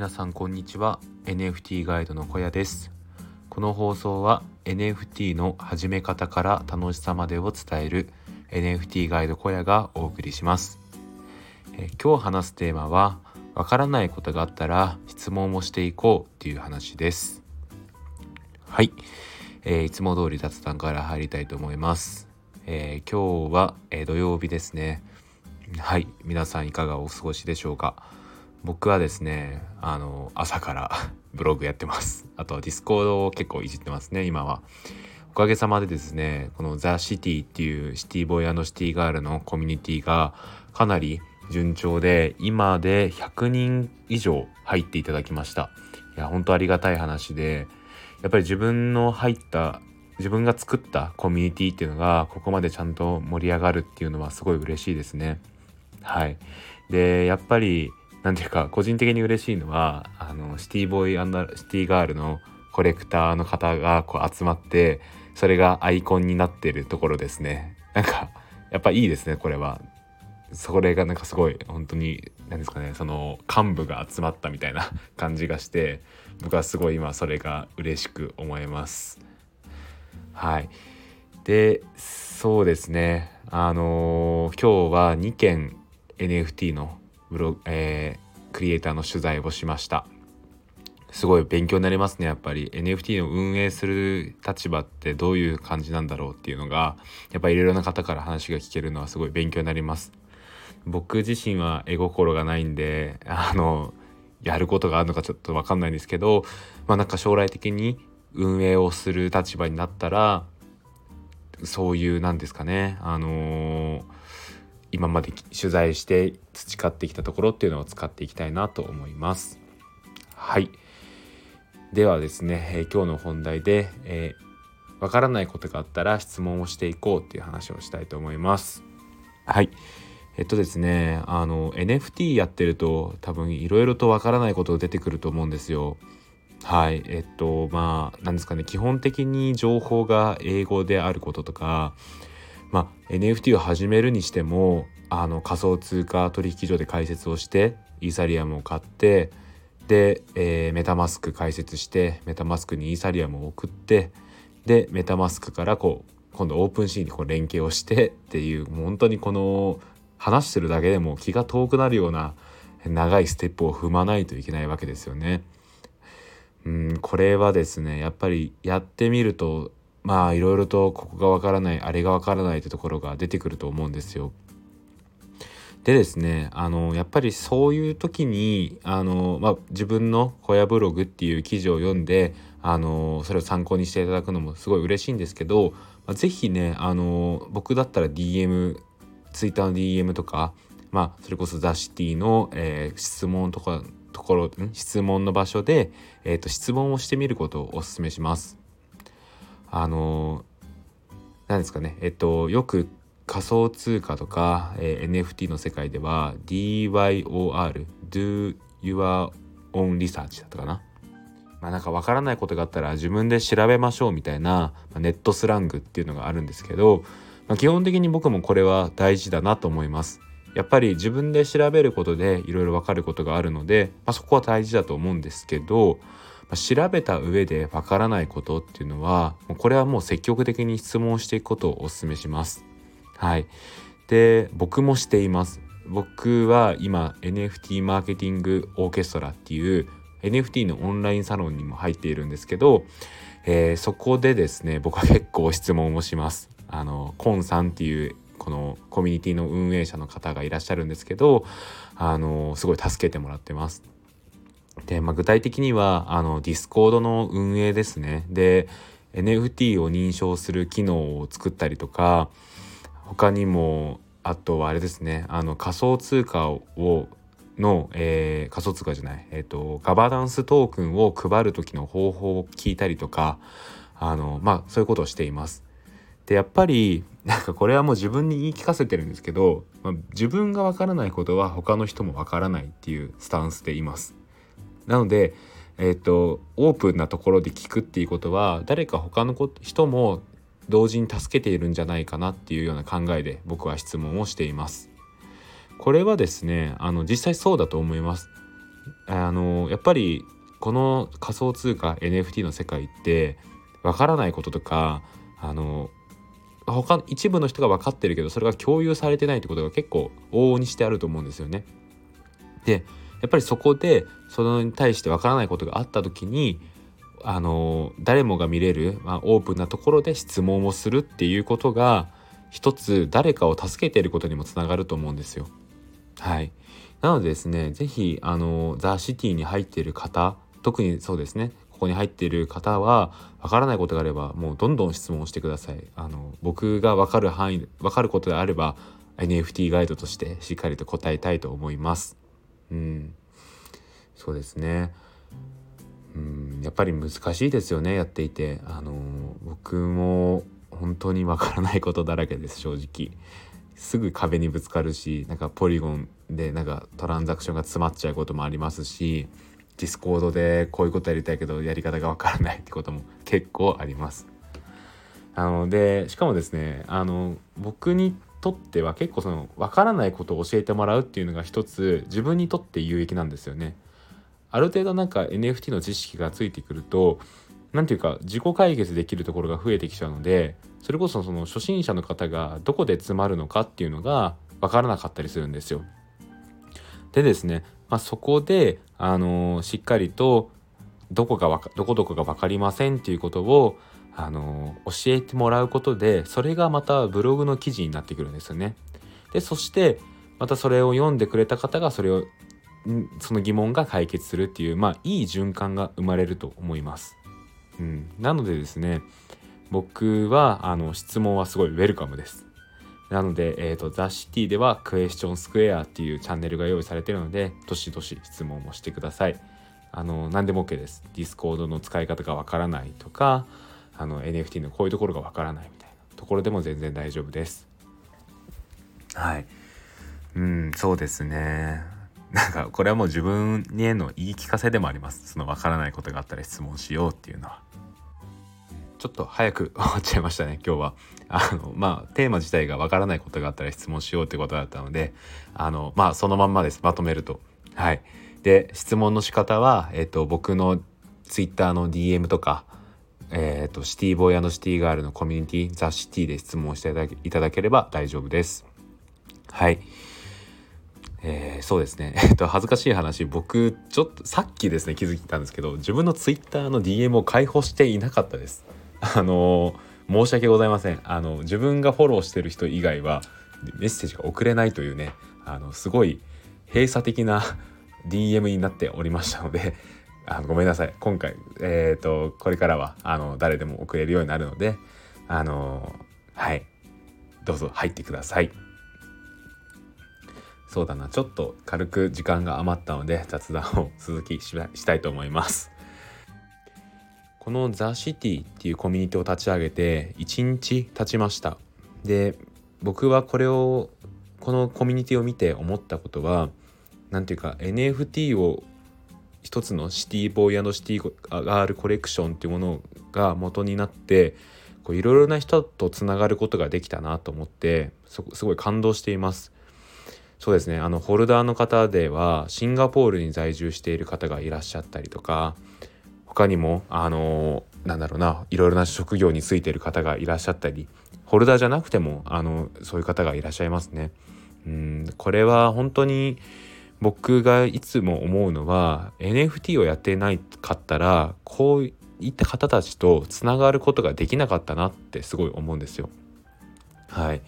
皆さんこんにちは。NFT ガイドの小屋です。この放送は NFT の始め方から楽しさまでを伝える NFT ガイド小屋がお送りします。え今日話すテーマはわからないことがあったら質問をしていこうっていう話です。はい、えー、いつも通り雑談から入りたいと思います。えー、今日は、えー、土曜日ですね。はい。皆さんいかがお過ごしでしょうか？僕はですねあの朝から ブログやってます。あとは Discord を結構いじってますね今は。おかげさまでですねこのザ・シティっていうシティボーイシティガールのコミュニティがかなり順調で今で100人以上入っていただきました。いや本当ありがたい話でやっぱり自分の入った自分が作ったコミュニティっていうのがここまでちゃんと盛り上がるっていうのはすごい嬉しいですね。はい。でやっぱり何ていうか個人的に嬉しいのはあのシティボーイシティガールのコレクターの方がこう集まってそれがアイコンになってるところですね。なんかやっぱいいですねこれは。それがなんかすごい本当に何ですかねその幹部が集まったみたいな 感じがして僕はすごい今それが嬉しく思います。はい。でそうですね。あのー、今日は2件 NFT のブログ、えー、クリエイターの取材をしました。すごい勉強になりますねやっぱり。NFT の運営する立場ってどういう感じなんだろうっていうのがやっぱりいろいろな方から話が聞けるのはすごい勉強になります。僕自身は絵心がないんであのやることがあるのかちょっと分かんないんですけどまあなんか将来的に運営をする立場になったらそういうなんですかねあのー今まで取材して培ってきたところっていうのを使っていきたいなと思います。はいではですね、えー、今日の本題で、えー、わからないことがあったら質問をしていこうっていう話をしたいと思います。はいえっとですねあの NFT やってると多分いろいろとわからないことが出てくると思うんですよ。はいえっとまあ何ですかね基本的に情報が英語であることとかまあ、NFT を始めるにしてもあの仮想通貨取引所で開設をしてイーサリアムを買ってで、えー、メタマスク開設してメタマスクにイーサリアムを送ってでメタマスクからこう今度オープンシーンにこう連携をしてっていうもう本当にこの話してるだけでも気が遠くなるような長いステップを踏まないといけないわけですよね。うんこれはですねやっぱりやってみるとまあいろいろとここがわからないあれがわからないってところが出てくると思うんですよ。でですねあのやっぱりそういう時にあの、まあ、自分の小屋ブログっていう記事を読んであのそれを参考にしていただくのもすごい嬉しいんですけど、まあ、是非ねあの僕だったら DM ツイッターの DM とか、まあ、それこそザ・シティの、えー、質問とかところ質問の場所で、えーと質問をしてみることをお勧めします。あの何ですかねえっとよく仮想通貨とか、えー、NFT の世界では DYOR Do Your Own Research だったかなまあなんかわからないことがあったら自分で調べましょうみたいな、まあ、ネットスラングっていうのがあるんですけど、まあ、基本的に僕もこれは大事だなと思います。やっぱり自分で調べることでいろいろわかることがあるので、まあ、そこは大事だと思うんですけど、調べた上でわからないことっていうのはこれはもう積極的に質問していくことをお勧めします。はい、で僕もしています。僕は今 NFT マーケティングオーケストラっていう NFT のオンラインサロンにも入っているんですけど、えー、そこでですね僕は結構質問をします。あのコンさんっていうこのコミュニティの運営者の方がいらっしゃるんですけどあのすごい助けてもらってます。で、まあ、具体的にはあの Discord の運営ですねで NFT を認証する機能を作ったりとか他にもあとはあれですねあの仮想通貨をの、えー、仮想通貨じゃない、えーと、ガバナンストークンを配る時の方法を聞いたりとかあのまあそういうことをしています。でやっぱりなんかこれはもう自分に言い聞かせてるんですけど、まあ、自分がわからないことは他の人もわからないっていうスタンスでいます。なので、えーと、オープンなところで聞くっていうことは誰か他の人も同時に助けているんじゃないかなっていうような考えで僕は質問をしています。これはですねあの実際そうだと思います。あのやっぱりこの仮想通貨 NFT の世界ってわからないこととかあの他一部の人が分かってるけどそれが共有されてないってことが結構往々にしてあると思うんですよね。でやっぱりそこでそれに対して分からないことがあった時にあの誰もが見れる、まあ、オープンなところで質問をするっていうことが一つ誰かを助けていることにもつながると思うんですよ。はい、なのでですね是非あのザ・シティに入っている方特にそうですねここに入っている方は分からないことがあればもうどんどん質問してください。あの僕が分かる範囲分かることであれば NFT ガイドとしてしっかりと答えたいと思います。うん、そうですね。うんやっぱり難しいですよねやっていて。あの僕も本当にわからないことだらけです正直。すぐ壁にぶつかるしなんか Polygon でなんかトランザクションが詰まっちゃうこともありますし Discord でこういうことやりたいけどやり方がわからないってことも結構あります。あのでしかもですねあの僕にとっては結構その分からないことを教えてもらうっていうのが一つ自分にとって有益なんですよね。ある程度なんか NFT の知識がついてくると何ていうか自己解決できるところが増えてきちゃうのでそれこそその初心者の方がどこで詰まるのかっていうのが分からなかったりするんですよ。でですね、まあ、そこで、あのー、しっかりとどこがどこどこが分かりませんっていうことを、あの、教えてもらうことでそれがまたブログの記事になってくるんですよね。でそしてまたそれを読んでくれた方がそれをその疑問が解決するっていうまあいい循環が生まれると思います。うん、なのでですね僕はあの質問はすごいウェルカムです。なので、えーと、ザ・シティではクエスチョンスクエアっていうチャンネルが用意されてるのでどしどし質問もしてください。あの何でも OK です。 Discord の使い方がわからないとかあの NFT のこういうところがわからないみたいなところでも全然大丈夫です。はい。うん、そうですね。なんかこれはもう自分への言い聞かせでもありますその分からないことがあったら質問しようっていうのはちょっと早く終わっちゃいましたね今日はあのまあテーマ自体が分からないことがあったら質問しようってことだったのであのまあそのまんまですまとめるとはいで質問の仕方はえっ、と僕の Twitter の DM とかえっ、とシティボーイシティガールのコミュニティザ・シティで質問していただければ大丈夫ですはいえー、そうですね。えっと、恥ずかしい話、僕、ちょっと、さっきですね、気づいたんですけど、自分の Twitter の DM を開放していなかったです。あのー、申し訳ございません。あの、自分がフォローしてる人以外は、メッセージが送れないというね、あの、すごい閉鎖的な DM になっておりましたので、あごめんなさい。今回、えっ、ー、と、これからは、あの、誰でも送れるようになるので、あのはい。どうぞ入ってください。そうだなちょっと軽く時間が余ったので雑談を 続きしたいと思いますこのザ・シティっていうコミュニティを立ち上げて1日経ちましたで僕はこれをこのコミュニティを見て思ったことは何ていうか NFT を一つのシティボーイシティガールコレクションっていうものが元になっていろいろな人とつながることができたなと思ってすごい感動しています。そうですねあのホルダーの方ではシンガポールに在住している方がいらっしゃったりとか他にもあのなんだろうないろいろな職業についている方がいらっしゃったりホルダーじゃなくてもあのそういう方がいらっしゃいますね。うんこれは本当に僕がいつも思うのは NFT をやってないかったらこういった方たちとつながることができなかったなってすごい思うんですよ。はい。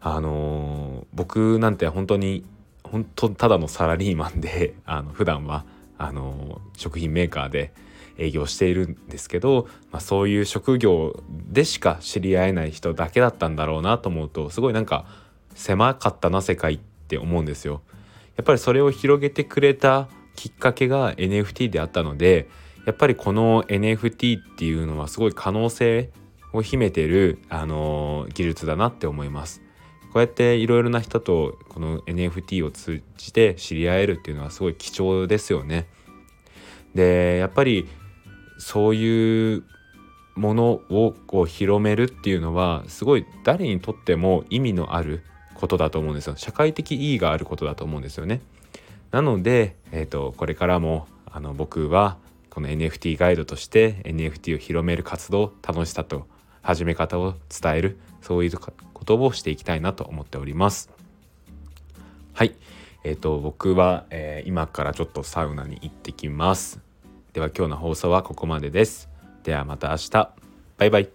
あのー、僕なんて本当に本当ただのサラリーマンで あの普段はあのー、食品メーカーで営業しているんですけど、まあ、そういう職業でしか知り合えない人だけだったんだろうなと思うとすごいなんか狭かったな世界って思うんですよ。やっぱりそれを広げてくれたきっかけが NFT であったのでやっぱりこの NFT っていうのはすごい可能性を秘めてる、あのー、技術だなって思います。こうやっていろいろな人とこの NFT を通じて知り合えるっていうのはすごい貴重ですよね。でやっぱりそういうものをこう広めるっていうのはすごい誰にとっても意味のあることだと思うんですよ。社会的意義があることだと思うんですよね。なので、えーと、これからもあの僕はこの NFT ガイドとして NFT を広める活動楽しさと始め方を伝えるそういうことをしていきたいなと思っております。はいえーと、僕は、えー、今からちょっとサウナに行ってきます。では今日の放送はここまでです。ではまた明日。バイバイ。